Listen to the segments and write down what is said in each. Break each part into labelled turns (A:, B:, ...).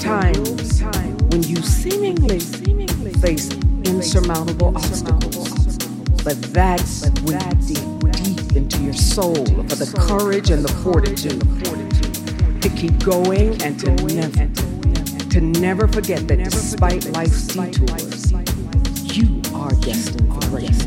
A: times when you seemingly face insurmountable obstacles, but that's when you dig deep into your soul for the courage and the fortitude to keep going and to never, to never forget that despite life's detours, you are destined for greatness.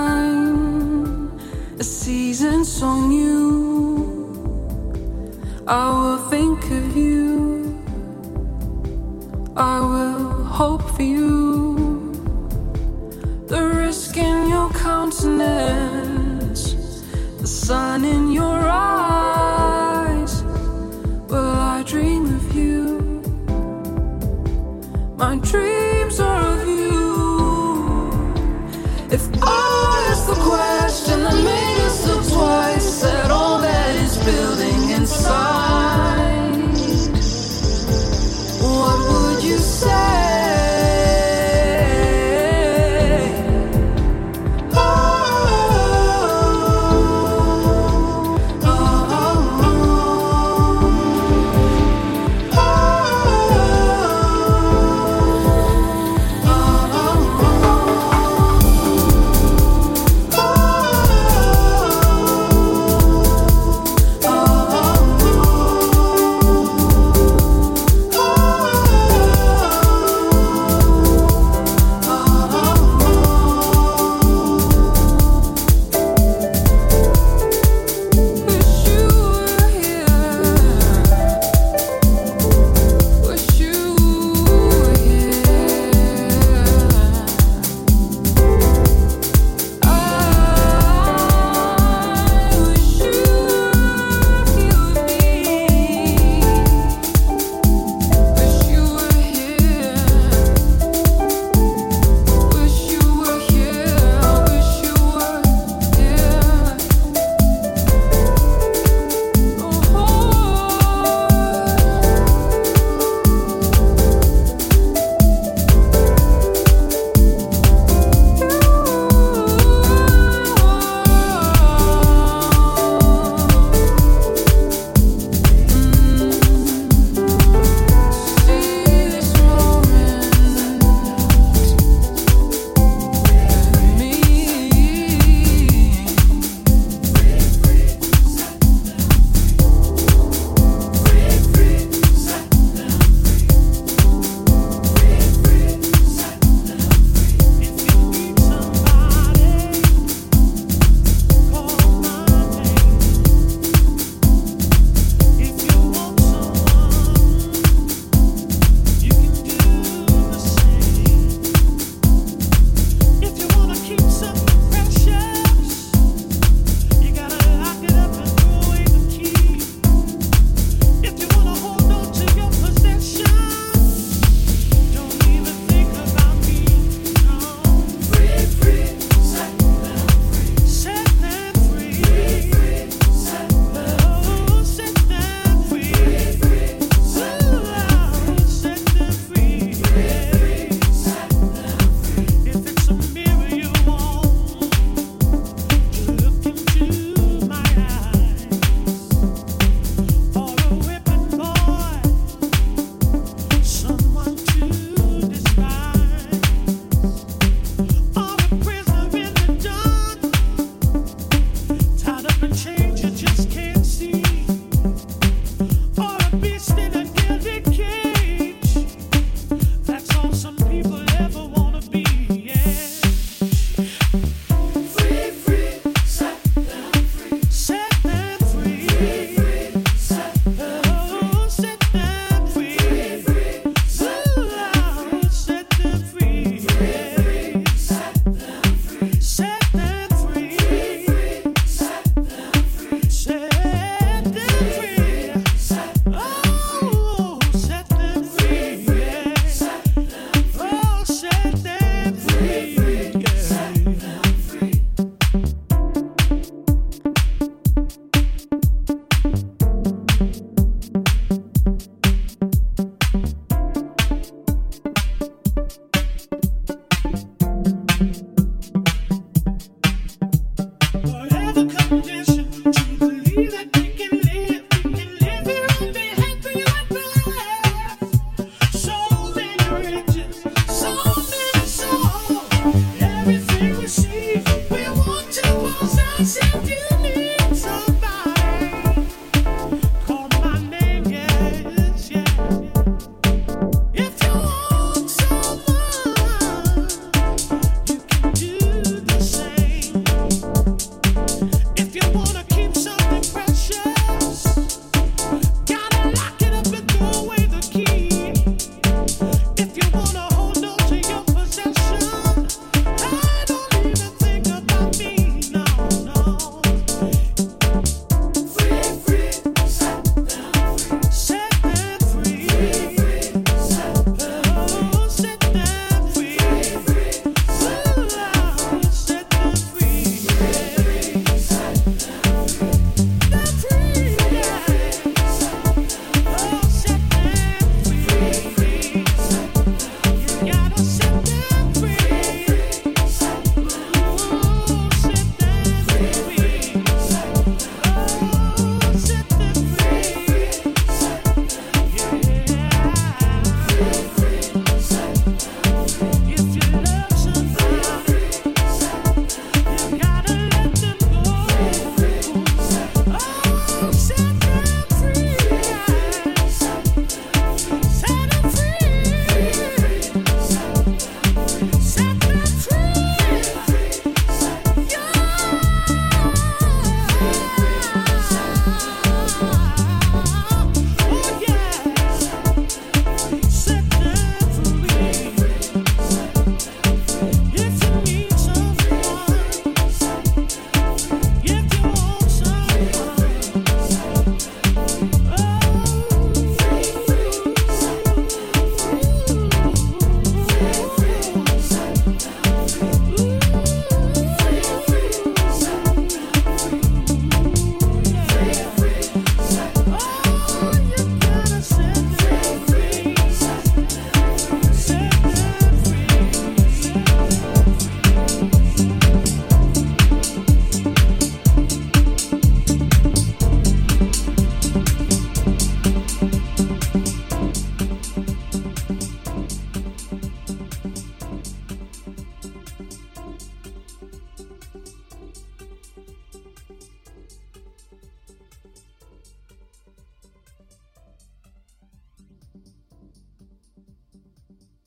B: Springtime, a season so new. I will think of you, I will hope for you. The risk in your countenance, the sun in your eyes.